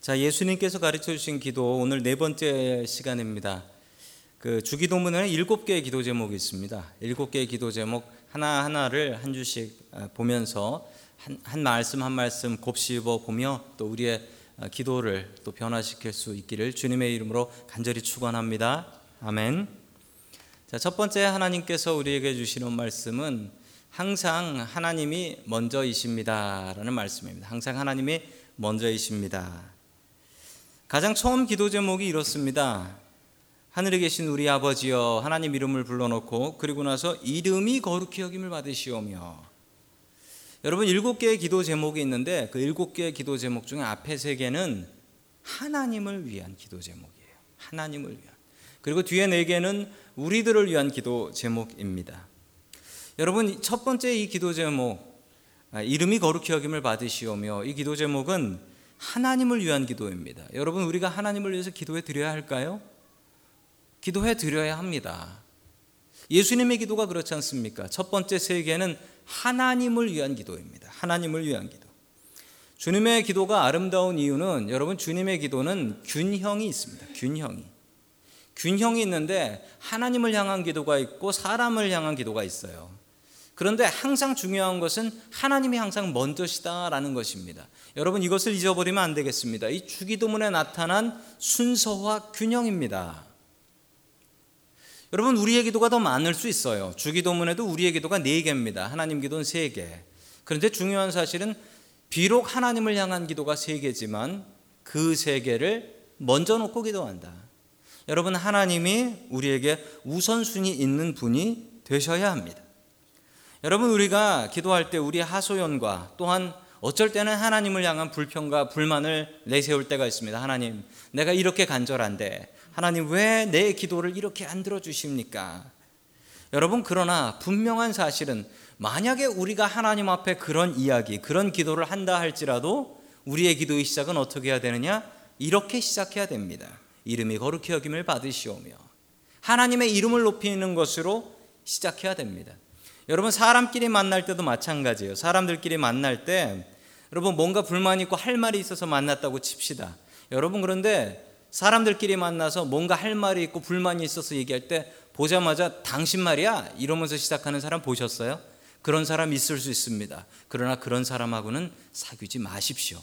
자, 예수님께서 가르쳐 주신 기도 오늘 네 번째 시간입니다. 그 주기도문에는 일곱 개의 기도 제목이 있습니다. 일곱 개의 기도 제목 하나 하나를 한 주씩 아, 보면서 한, 한 말씀 한 말씀 곱씹어 보며 또 우리의 아, 기도를 또 변화시킬 수 있기를 주님의 이름으로 간절히 축원합니다. 아멘. 자, 첫 번째 하나님께서 우리에게 주시는 말씀은 항상 하나님이 먼저이십니다라는 말씀입니다. 항상 하나님이 먼저이십니다. 가장 처음 기도 제목이 이렇습니다. 하늘에 계신 우리 아버지여 하나님 이름을 불러놓고 그리고 나서 이름이 거룩히 여김을 받으시오며 여러분 일곱 개의 기도 제목이 있는데 그 일곱 개의 기도 제목 중에 앞에 세 개는 하나님을 위한 기도 제목이에요. 하나님을 위한. 그리고 뒤에 네 개는 우리들을 위한 기도 제목입니다. 여러분 첫 번째 이 기도 제목 아, 이름이 거룩히 여김을 받으시오며 이 기도 제목은 하나님을 위한 기도입니다. 여러분 우리가 하나님을 위해서 기도해 드려야 할까요? 기도해 드려야 합니다. 예수님의 기도가 그렇지 않습니까? 첫 번째 세 개는 하나님을 위한 기도입니다. 하나님을 위한 기도. 주님의 기도가 아름다운 이유는 여러분 주님의 기도는 균형이 있습니다. 균형이. 균형이 있는데 하나님을 향한 기도가 있고 사람을 향한 기도가 있어요. 그런데 항상 중요한 것은 하나님이 항상 먼저시다라는 것입니다. 여러분 이것을 잊어버리면 안 되겠습니다. 이 주기도문에 나타난 순서와 균형입니다. 여러분 우리의 기도가 더 많을 수 있어요. 주기도문에도 우리의 기도가 네 개입니다. 하나님 기도는 세 개. 그런데 중요한 사실은 비록 하나님을 향한 기도가 세 개지만 그 세 개를 먼저 놓고 기도한다. 여러분 하나님이 우리에게 우선순위 있는 분이 되셔야 합니다. 여러분 우리가 기도할 때 우리 하소연과 또한 어쩔 때는 하나님을 향한 불평과 불만을 내세울 때가 있습니다. 하나님, 내가 이렇게 간절한데 하나님 왜 내 기도를 이렇게 안 들어 주십니까? 여러분, 그러나 분명한 사실은 만약에 우리가 하나님 앞에 그런 이야기, 그런 기도를 한다 할지라도 우리의 기도의 시작은 어떻게 해야 되느냐? 이렇게 시작해야 됩니다. 이름이 거룩히 여김을 받으시오며 하나님의 이름을 높이는 것으로 시작해야 됩니다. 여러분 사람끼리 만날 때도 마찬가지예요. 사람들끼리 만날 때 여러분 뭔가 불만이 있고 할 말이 있어서 만났다고 칩시다. 여러분 그런데 사람들끼리 만나서 뭔가 할 말이 있고 불만이 있어서 얘기할 때 보자마자 당신 말이야 이러면서 시작하는 사람 보셨어요? 그런 사람 있을 수 있습니다. 그러나 그런 사람하고는 사귀지 마십시오.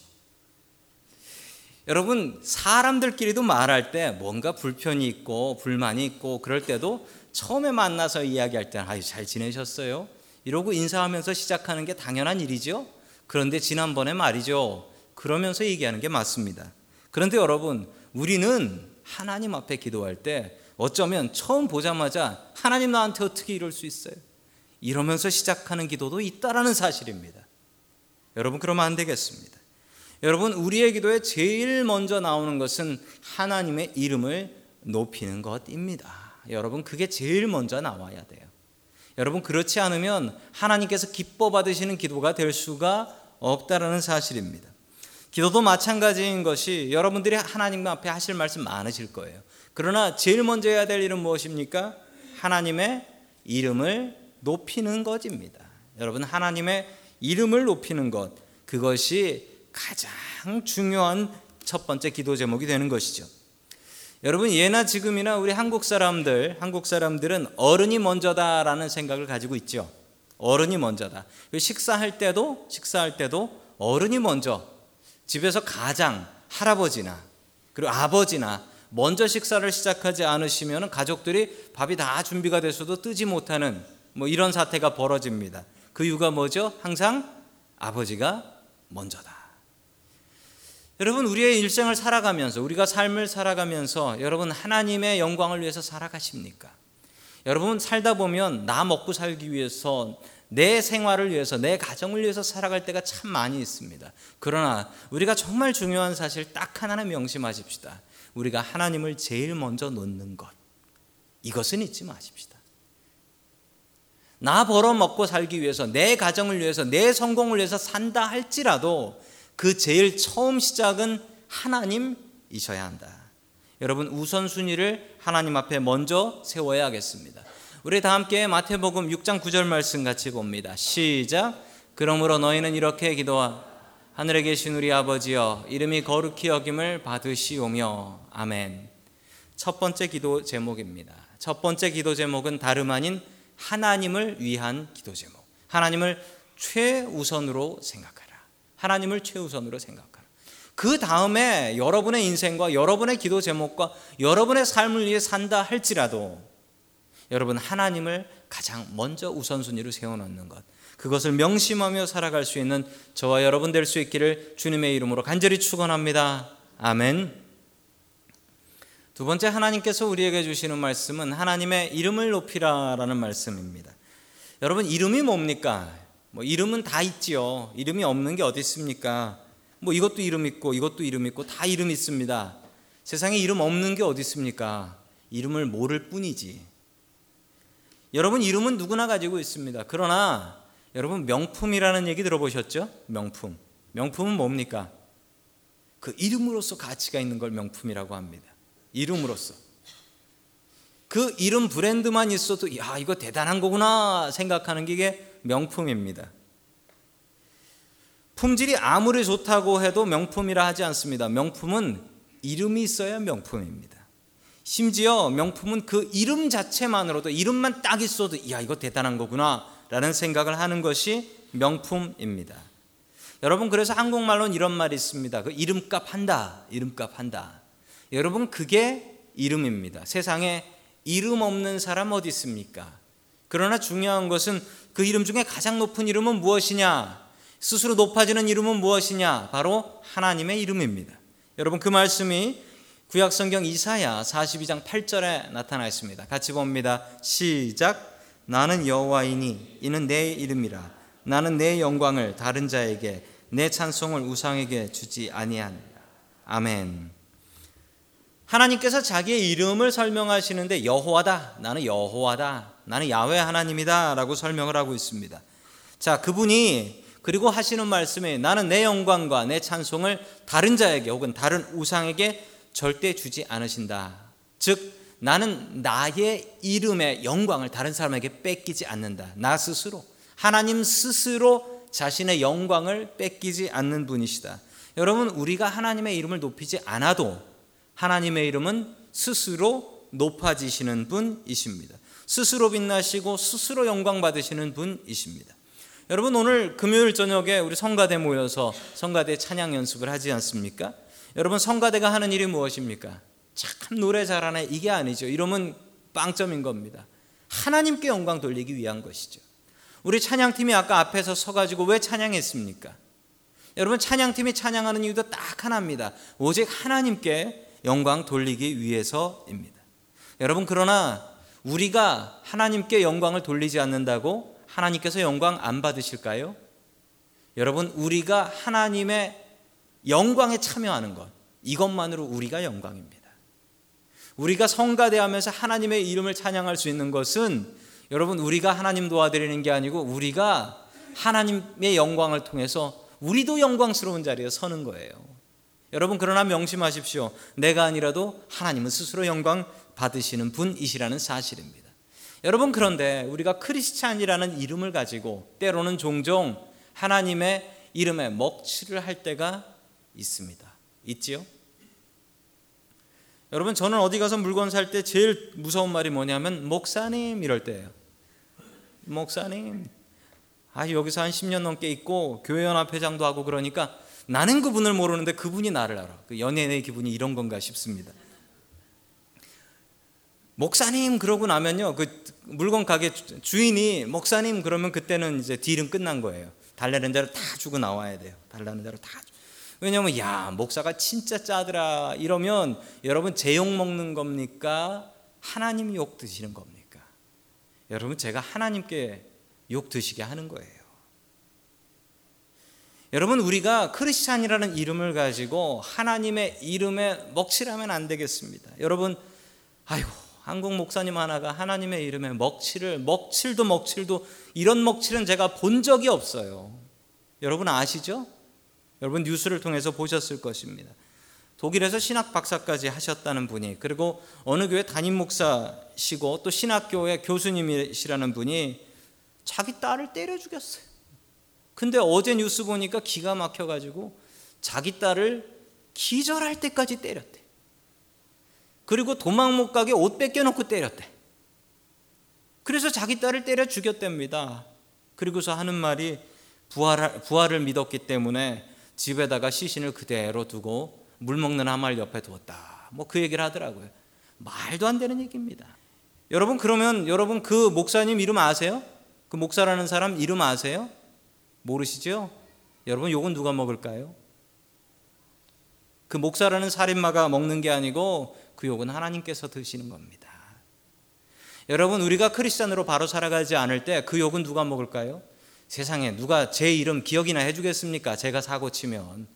여러분 사람들끼리도 말할 때 뭔가 불편이 있고 불만이 있고 그럴 때도 처음에 만나서 이야기할 때는 아유 잘 지내셨어요? 이러고 인사하면서 시작하는 게 당연한 일이죠. 그런데 지난번에 말이죠. 그러면서 얘기하는 게 맞습니다. 그런데 여러분 우리는 하나님 앞에 기도할 때 어쩌면 처음 보자마자 하나님 나한테 어떻게 이럴 수 있어요? 이러면서 시작하는 기도도 있다라는 사실입니다. 여러분 그러면 안 되겠습니다. 여러분 우리의 기도에 제일 먼저 나오는 것은 하나님의 이름을 높이는 것입니다. 여러분 그게 제일 먼저 나와야 돼요. 여러분 그렇지 않으면 하나님께서 기뻐 받으시는 기도가 될 수가 없다라는 사실입니다. 기도도 마찬가지인 것이 여러분들이 하나님 앞에 하실 말씀 많으실 거예요. 그러나 제일 먼저 해야 될 일은 무엇입니까? 하나님의 이름을 높이는 것입니다. 여러분 하나님의 이름을 높이는 것 그것이 가장 중요한 첫 번째 기도 제목이 되는 것이죠. 여러분 예나 지금이나 우리 한국 사람들 한국 사람들은 어른이 먼저다라는 생각을 가지고 있죠. 어른이 먼저다. 식사할 때도 식사할 때도 어른이 먼저 집에서 가장 할아버지나 그리고 아버지나 먼저 식사를 시작하지 않으시면 가족들이 밥이 다 준비가 됐어도 뜨지 못하는 뭐 이런 사태가 벌어집니다. 그 이유가 뭐죠? 항상 아버지가 먼저다. 여러분 우리의 일생을 살아가면서 우리가 삶을 살아가면서 여러분 하나님의 영광을 위해서 살아가십니까? 여러분 살다 보면 나 먹고 살기 위해서 내 생활을 위해서 내 가정을 위해서 살아갈 때가 참 많이 있습니다. 그러나 우리가 정말 중요한 사실 딱 하나는 명심하십시다. 우리가 하나님을 제일 먼저 놓는 것. 이것은 잊지 마십시다. 나 벌어 먹고 살기 위해서 내 가정을 위해서 내 성공을 위해서 산다 할지라도 그 제일 처음 시작은 하나님이셔야 한다. 여러분 우선순위를 하나님 앞에 먼저 세워야 하겠습니다. 우리 다 함께 마태복음 6장 9절 말씀 같이 봅니다. 시작. 그러므로 너희는 이렇게 기도하 하늘에 계신 우리 아버지여 이름이 거룩히 여김을 받으시오며 아멘. 첫 번째 기도 제목입니다. 첫 번째 기도 제목은 다름 아닌 하나님을 위한 기도 제목. 하나님을 최우선으로 생각 하나님을 최우선으로 생각하라. 그 다음에 여러분의 인생과 여러분의 기도 제목과 여러분의 삶을 위해 산다 할지라도 여러분 하나님을 가장 먼저 우선순위로 세워놓는 것. 그것을 명심하며 살아갈 수 있는 저와 여러분 될 수 있기를 주님의 이름으로 간절히 축원합니다. 아멘. 두 번째 하나님께서 우리에게 주시는 말씀은 하나님의 이름을 높이라라는 말씀입니다. 여러분 이름이 뭡니까? 뭐 이름은 다 있지요. 이름이 없는 게 어디 있습니까? 뭐 이것도 이름 있고 이것도 이름 있고 다 이름 있습니다. 세상에 이름 없는 게 어디 있습니까? 이름을 모를 뿐이지. 여러분 이름은 누구나 가지고 있습니다. 그러나 여러분 명품이라는 얘기 들어보셨죠? 명품. 명품은 뭡니까? 그 이름으로서 가치가 있는 걸 명품이라고 합니다. 이름으로서. 그 이름 브랜드만 있어도 야 이거 대단한 거구나 생각하는 게 이게 명품입니다. 품질이 아무리 좋다고 해도 명품이라 하지 않습니다. 명품은 이름이 있어야 명품입니다. 심지어 명품은 그 이름 자체만으로도 이름만 딱 있어도 야 이거 대단한 거구나 라는 생각을 하는 것이 명품입니다. 여러분 그래서 한국말로는 이런 말이 있습니다. 그 이름값 한다. 이름값 한다. 여러분 그게 이름입니다. 세상에 이름 없는 사람 어디 있습니까? 그러나 중요한 것은 그 이름 중에 가장 높은 이름은 무엇이냐? 스스로 높아지는 이름은 무엇이냐? 바로 하나님의 이름입니다. 여러분 그 말씀이 구약 성경 이사야 42장 8절에 나타나 있습니다. 같이 봅니다. 시작. 나는 여호와이니 이는 내 이름이라. 나는 내 영광을 다른 자에게 내 찬송을 우상에게 주지 아니한다. 아멘. 하나님께서 자기의 이름을 설명하시는데 여호와다. 나는 여호와다. 나는 야훼 하나님이다라고 설명을 하고 있습니다. 자, 그분이 그리고 하시는 말씀이 나는 내 영광과 내 찬송을 다른 자에게 혹은 다른 우상에게 절대 주지 않으신다. 즉 나는 나의 이름의 영광을 다른 사람에게 뺏기지 않는다. 나 스스로 하나님 스스로 자신의 영광을 뺏기지 않는 분이시다. 여러분 우리가 하나님의 이름을 높이지 않아도 하나님의 이름은 스스로 높아지시는 분이십니다. 스스로 빛나시고 스스로 영광 받으시는 분이십니다. 여러분 오늘 금요일 저녁에 우리 성가대 모여서 성가대 찬양 연습을 하지 않습니까? 여러분 성가대가 하는 일이 무엇입니까? 참 노래 잘하네 이게 아니죠. 이러면 빵점인 겁니다. 하나님께 영광 돌리기 위한 것이죠. 우리 찬양팀이 아까 앞에서 서가지고 왜 찬양했습니까? 여러분 찬양팀이 찬양하는 이유도 딱 하나입니다. 오직 하나님께 영광 돌리기 위해서입니다. 여러분 그러나 우리가 하나님께 영광을 돌리지 않는다고 하나님께서 영광 안 받으실까요? 여러분 우리가 하나님의 영광에 참여하는 것 이것만으로 우리가 영광입니다. 우리가 성가대하면서 하나님의 이름을 찬양할 수 있는 것은 여러분 우리가 하나님 도와드리는 게 아니고 우리가 하나님의 영광을 통해서 우리도 영광스러운 자리에 서는 거예요. 여러분 그러나 명심하십시오. 내가 아니라도 하나님은 스스로 영광 받으시는 분이시라는 사실입니다. 여러분 그런데 우리가 크리스찬이라는 이름을 가지고 때로는 종종 하나님의 이름에 먹칠을 할 때가 있습니다. 있지요? 여러분 저는 어디 가서 물건 살 때 제일 무서운 말이 뭐냐면 목사님 이럴 때예요. 목사님. 아 여기서 한 10년 넘게 있고 교회 연합 회장도 하고 그러니까 나는 그분을 모르는데 그분이 나를 알아. 그 연예인의 기분이 이런 건가 싶습니다. 목사님 그러고 나면요 그 물건 가게 주인이 목사님 그러면 그때는 이제 딜은 끝난 거예요. 달라는 대로 다 주고 나와야 돼요. 달라는 대로 다. 왜냐면 야 목사가 진짜 짜더라 이러면 여러분 제 욕 먹는 겁니까? 하나님 욕 드시는 겁니까? 여러분 제가 하나님께 욕 드시게 하는 거예요. 여러분 우리가 크리스찬이라는 이름을 가지고 하나님의 이름에 먹칠하면 안 되겠습니다. 여러분 아이고 한국 목사님 하나가 하나님의 이름에 먹칠을 먹칠도 먹칠도 이런 먹칠은 제가 본 적이 없어요. 여러분 아시죠? 여러분 뉴스를 통해서 보셨을 것입니다. 독일에서 신학 박사까지 하셨다는 분이 그리고 어느 교회 담임 목사시고 또 신학교의 교수님이시라는 분이 자기 딸을 때려 죽였어요. 근데 어제 뉴스 보니까 기가 막혀가지고 자기 딸을 기절할 때까지 때렸대. 그리고 도망 못 가게 옷 뺏겨놓고 때렸대. 그래서 자기 딸을 때려 죽였답니다. 그리고서 하는 말이 부활, 부활을 믿었기 때문에 집에다가 시신을 그대로 두고 물 먹는 하말 옆에 두었다. 뭐 그 얘기를 하더라고요. 말도 안 되는 얘기입니다. 여러분 그러면 여러분 그 목사님 이름 아세요? 그 목사라는 사람 이름 아세요? 모르시죠? 여러분 욕은 누가 먹을까요? 그 목사라는 살인마가 먹는 게 아니고 그 욕은 하나님께서 드시는 겁니다. 여러분 우리가 크리스천으로 바로 살아가지 않을 때 그 욕은 누가 먹을까요? 세상에 누가 제 이름 기억이나 해주겠습니까? 제가 사고 치면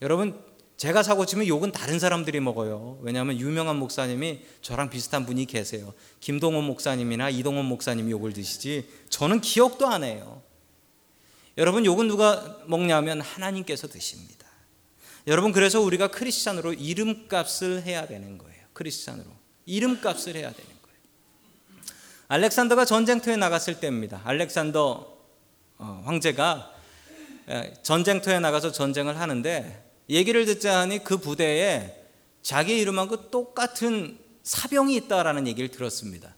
여러분 제가 사고 치면 욕은 다른 사람들이 먹어요. 왜냐하면 유명한 목사님이 저랑 비슷한 분이 계세요. 김동원 목사님이나 이동원 목사님이 욕을 드시지 저는 기억도 안 해요. 여러분 욕은 누가 먹냐면 하나님께서 드십니다. 여러분 그래서 우리가 크리스찬으로 이름값을 해야 되는 거예요. 크리스찬으로 이름값을 해야 되는 거예요. 알렉산더가 전쟁터에 나갔을 때입니다. 알렉산더 어, 황제가 전쟁터에 나가서 전쟁을 하는데 얘기를 듣자 하니 그 부대에 자기 이름하고 똑같은 사병이 있다라는 얘기를 들었습니다.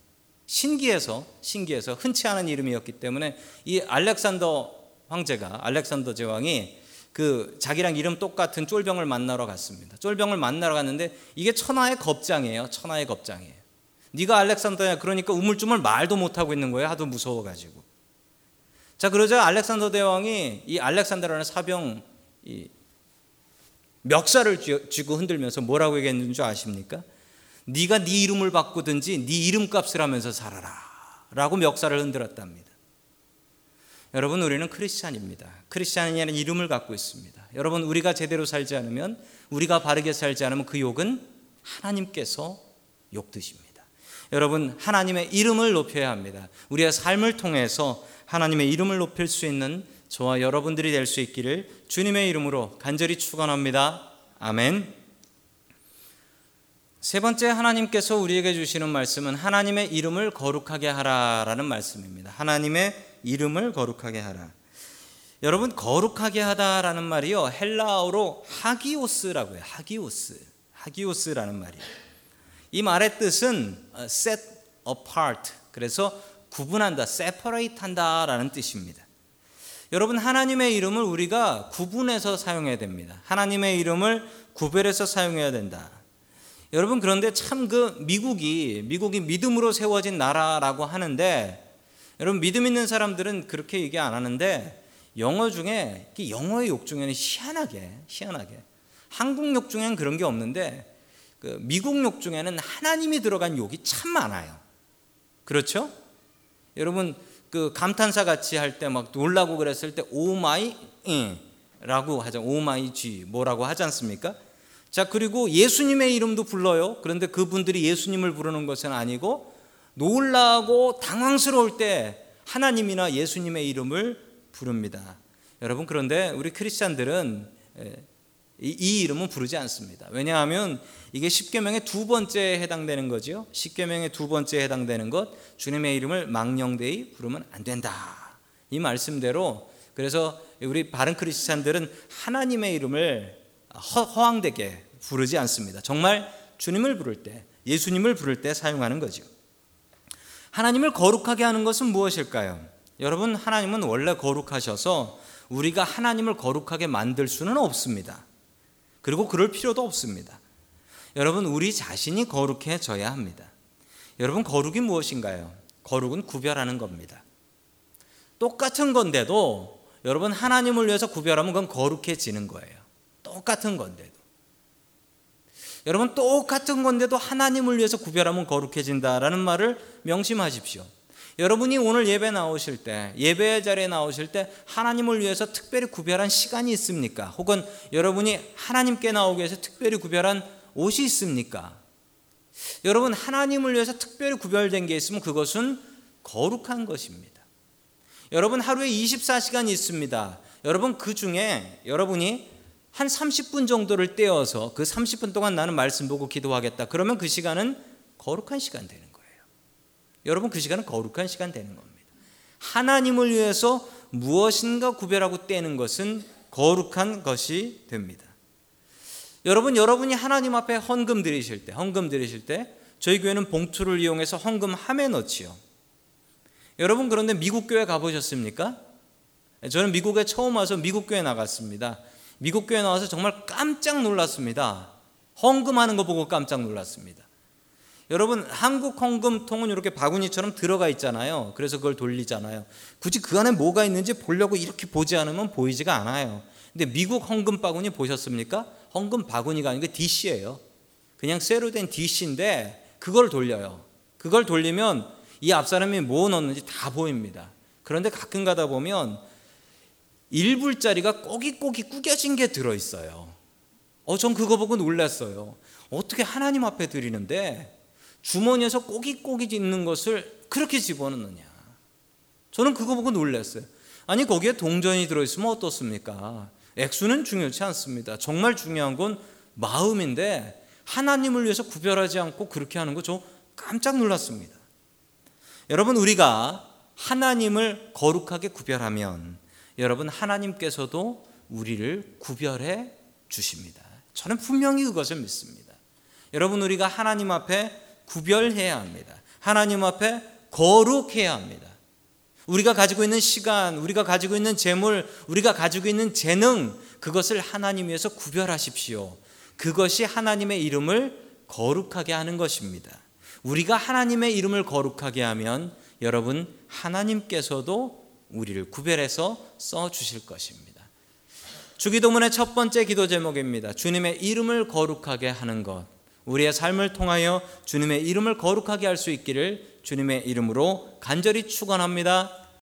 신기해서 신기해서 흔치 않은 이름이었기 때문에 이 알렉산더 황제가 알렉산더 제왕이 그 자기랑 이름 똑같은 쫄병을 만나러 갔습니다. 쫄병을 만나러 갔는데 이게 천하의 겁장이에요. 천하의 겁장이에요. 네가 알렉산더야 그러니까 우물쭈물 말도 못 하고 있는 거예요. 하도 무서워 가지고. 자 그러자 알렉산더 대왕이 이 알렉산더라는 사병 이 멱살을 쥐고 흔들면서 뭐라고 얘기했는 줄 아십니까? 네가 네 이름을 바꾸든지 네 이름값을 하면서 살아라. 라고 멱살을 흔들었답니다. 여러분 우리는 크리스찬입니다. 크리스찬이라는 이름을 갖고 있습니다. 여러분 우리가 제대로 살지 않으면 우리가 바르게 살지 않으면 그 욕은 하나님께서 욕 드십니다. 여러분 하나님의 이름을 높여야 합니다. 우리의 삶을 통해서 하나님의 이름을 높일 수 있는 저와 여러분들이 될 수 있기를 주님의 이름으로 간절히 축원합니다. 아멘. 세 번째 하나님께서 우리에게 주시는 말씀은 하나님의 이름을 거룩하게 하라라는 말씀입니다. 하나님의 이름을 거룩하게 하라. 여러분 거룩하게 하다라는 말이요 헬라어로 하기오스라고 해요. 하기오스. 하기오스라는 말이에요. 이 말의 뜻은 set apart. 그래서 구분한다, separate 한다라는 뜻입니다. 여러분 하나님의 이름을 우리가 구분해서 사용해야 됩니다. 하나님의 이름을 구별해서 사용해야 된다. 여러분 그런데 참 그 미국이 미국이 믿음으로 세워진 나라라고 하는데 여러분 믿음 있는 사람들은 그렇게 얘기 안 하는데 영어 중에 영어의 욕 중에는 희한하게 희한하게 한국 욕 중에는 그런 게 없는데 그 미국 욕 중에는 하나님이 들어간 욕이 참 많아요. 그렇죠? 여러분 그 감탄사 같이 할 때 막 놀라고 그랬을 때 oh my 라고 하죠. oh my G 뭐라고 하지 않습니까? 자 그리고 예수님의 이름도 불러요. 그런데 그분들이 예수님을 부르는 것은 아니고 놀라고 당황스러울 때 하나님이나 예수님의 이름을 부릅니다. 여러분 그런데 우리 크리스찬들은 이, 이 이름은 부르지 않습니다. 왜냐하면 이게 십계명의 두 번째에 해당되는 거지요. 십계명의 두 번째에 해당되는 것 주님의 이름을 망령되이 부르면 안 된다. 이 말씀대로 그래서 우리 바른 크리스찬들은 하나님의 이름을 허, 허황되게 부르지 않습니다. 정말 주님을 부를 때 예수님을 부를 때 사용하는 거죠. 하나님을 거룩하게 하는 것은 무엇일까요? 여러분 하나님은 원래 거룩하셔서 우리가 하나님을 거룩하게 만들 수는 없습니다. 그리고 그럴 필요도 없습니다. 여러분, 우리 자신이 거룩해져야 합니다. 여러분, 거룩이 무엇인가요? 거룩은 구별하는 겁니다. 똑같은 건데도 여러분, 하나님을 위해서 구별하면 그건 거룩해지는 거예요. 똑같은 건데도. 여러분, 똑같은 건데도 하나님을 위해서 구별하면 거룩해진다라는 말을 명심하십시오. 여러분이 오늘 예배 나오실 때, 예배 자리에 나오실 때 하나님을 위해서 특별히 구별한 시간이 있습니까? 혹은 여러분이 하나님께 나오기 위해서 특별히 구별한 옷이 있습니까? 여러분 하나님을 위해서 특별히 구별된 게 있으면 그것은 거룩한 것입니다. 여러분 하루에 24시간이 있습니다. 여러분 그 중에 여러분이 한 30분 정도를 떼어서 그 30분 동안 나는 말씀 보고 기도하겠다. 그러면 그 시간은 거룩한 시간 되는 거예요. 여러분 그 시간은 거룩한 시간 되는 겁니다. 하나님을 위해서 무엇인가 구별하고 떼는 것은 거룩한 것이 됩니다. 여러분, 여러분이 하나님 앞에 헌금 드리실 때, 헌금 드리실 때, 저희 교회는 봉투를 이용해서 헌금 함에 넣지요. 여러분, 그런데 미국 교회 가보셨습니까? 저는 미국에 처음 와서 미국 교회 나갔습니다. 미국 교회 나와서 정말 깜짝 놀랐습니다. 헌금하는 거 보고 깜짝 놀랐습니다. 여러분 한국 헌금통은 이렇게 바구니처럼 들어가 있잖아요. 그래서 그걸 돌리잖아요. 굳이 그 안에 뭐가 있는지 보려고 이렇게 보지 않으면 보이지가 않아요. 근데 미국 헌금 바구니 보셨습니까? 헌금 바구니가 아니고 디시예요. 그냥 쇠로 된 디시인데 그걸 돌려요. 그걸 돌리면 이 앞사람이 뭐 넣는지 다 보입니다. 그런데 가끔 가다 보면 1불짜리가 꼬깃꼬깃 구겨진 게 들어있어요. 어, 전 그거 보고 놀랐어요. 어떻게 하나님 앞에 드리는데 주머니에서 꼬깃꼬깃 있는 것을 그렇게 집어넣느냐. 저는 그거 보고 놀랐어요. 아니, 거기에 동전이 들어있으면 어떻습니까? 액수는 중요치 않습니다. 정말 중요한 건 마음인데 하나님을 위해서 구별하지 않고 그렇게 하는 거 저 깜짝 놀랐습니다. 여러분, 우리가 하나님을 거룩하게 구별하면 여러분, 하나님께서도 우리를 구별해 주십니다. 저는 분명히 그것을 믿습니다. 여러분, 우리가 하나님 앞에 구별해야 합니다. 하나님 앞에 거룩해야 합니다. 우리가 가지고 있는 시간, 우리가 가지고 있는 재물, 우리가 가지고 있는 재능, 그것을 하나님 위해서 구별하십시오. 그것이 하나님의 이름을 거룩하게 하는 것입니다. 우리가 하나님의 이름을 거룩하게 하면 여러분, 하나님께서도 우리를 구별해서 써 주실 것입니다. 주기도문의 첫 번째 기도 제목입니다. 주님의 이름을 거룩하게 하는 것. 우리의 삶을 통하여 주님의 이름을 거룩하게 할 수 있기를 주님의 이름으로 간절히 축원합니다.